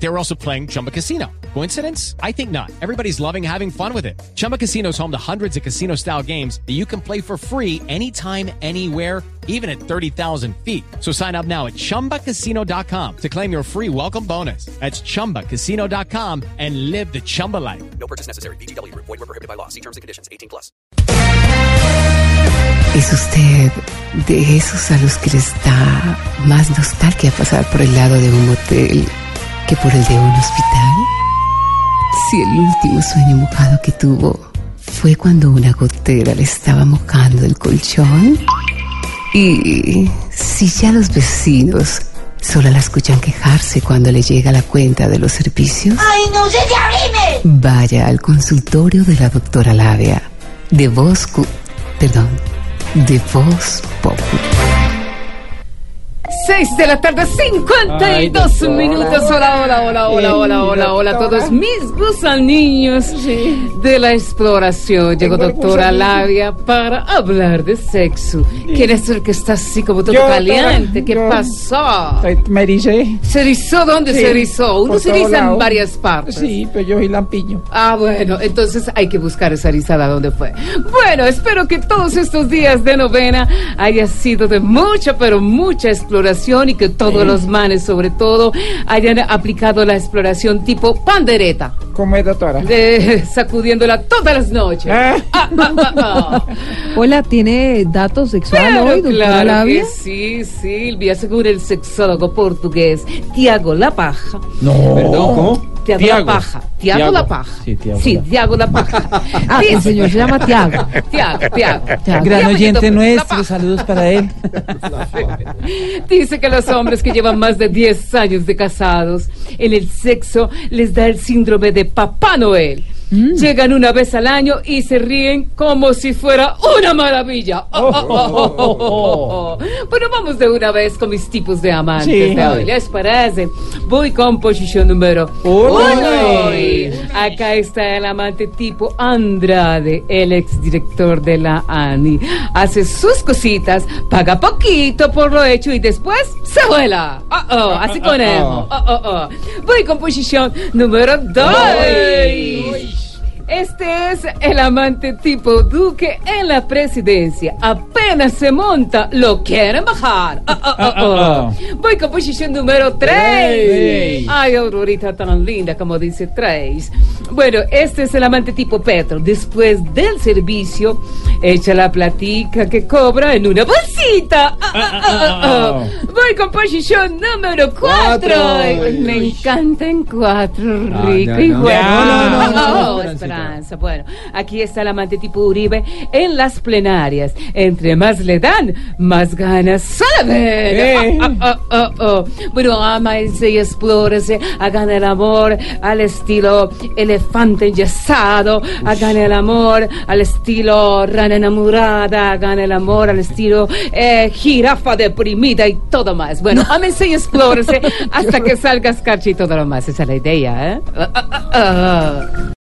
They were also playing Chumba Casino. Coincidence? I think not. Everybody's loving having fun with it. Chumba Casino is home to hundreds of casino style games that you can play for free anytime, anywhere, even at 30,000 feet. So sign up now at chumbacasino.com to claim your free welcome bonus. That's chumbacasino.com and live the Chumba life. No purchase necessary. BGW. Void were prohibited by law. See terms and conditions. 18 plus. ¿Es usted de esos a los que les da más nostalgia pasar por el lado de un motel que por el de un hospital? Si el último sueño mojado que tuvo fue cuando una gotera le estaba mojando el colchón. Y si ya los vecinos solo la escuchan quejarse cuando le llega la cuenta de los servicios. ¡Ay, no se te abrime! Vaya al consultorio de la doctora Labia, de. Cu- Perdón, de Populi. 6 de la tarde, 52 minutos. Hola, hola, hola, hola, hola, hola, hola a todos mis gusanillos de la exploración. Llegó doctora Labia para hablar de sexo. ¿Quién es el que está así como todo Yo, caliente? doctora, ¿Qué yo. pasó? Me ericé. ¿Se erizó? ¿Dónde Sí, se erizó? Uno se eriza en varias partes. Sí, pero yo soy lampiño. Ah, bueno, entonces hay que buscar esa rizada donde fue. Bueno, espero que todos estos días de novena haya sido de mucha, pero mucha exploración y que todos los manes, sobre todo, hayan aplicado la exploración tipo pandereta, ¿Cómo es, doctora? de, sacudiéndola todas las noches. Ah. Ah, ah, ah, ah. Hola, ¿tiene datos sexual Pero hoy, doctora claro Labia? que sí, Silvia, según el sexólogo portugués Tiago La Paja. No. Perdón, ¿cómo? Tiago, La Paja. Tiago, Tiago. La Paja. Sí, Tiago Sí, La- Tiago La Paja. Ah, el Dice- señor se llama Tiago. Tiago, Tiago. Tiago. Gran oyente nuestro, saludos para él. Dice que los hombres que llevan más de 10 años de casados, en el sexo les da el síndrome de Papá Noel. Llegan una vez al año y se ríen como si fuera una maravilla. Oh, oh, oh, oh, oh, oh. Bueno, vamos de una vez con mis tipos de amantes Sí. de hoy. ¿Les parece? Voy con posición número Uno. uno. Acá está el amante tipo Andrade, el exdirector de la ANI. Hace sus cositas, paga poquito por lo hecho y después se vuela. Oh, oh, así con él. Oh, oh, oh. Voy con posición número dos. Este es el amante tipo Duque en la presidencia. Apenas se monta, lo quieren bajar. Ah, ah, ah. Voy con posición número 3. Tres. Ay, Aurorita tan linda como dice 3. Bueno, este es el amante tipo Petro. Después del servicio, echa la platica que cobra en una bolsita. Voy con posición número 4. Cuatro. Me encanta en 4, Ah, rico no, y no. bueno. No, Oh. Esperanza. Bueno, aquí está el amante tipo Uribe en las plenarias. Entre más le dan, más ganas saben. Eh. Ah, ah, ah, ah. Bueno, amanse y explórese, hagan el amor al estilo elefante enyesado, hagan el amor al estilo rana enamorada, hagan el amor al estilo eh, jirafa deprimida y todo más. Bueno, ámense y explórese hasta que salga escarcha y todo lo más. Esa es la idea, ¿eh? Ah, ah.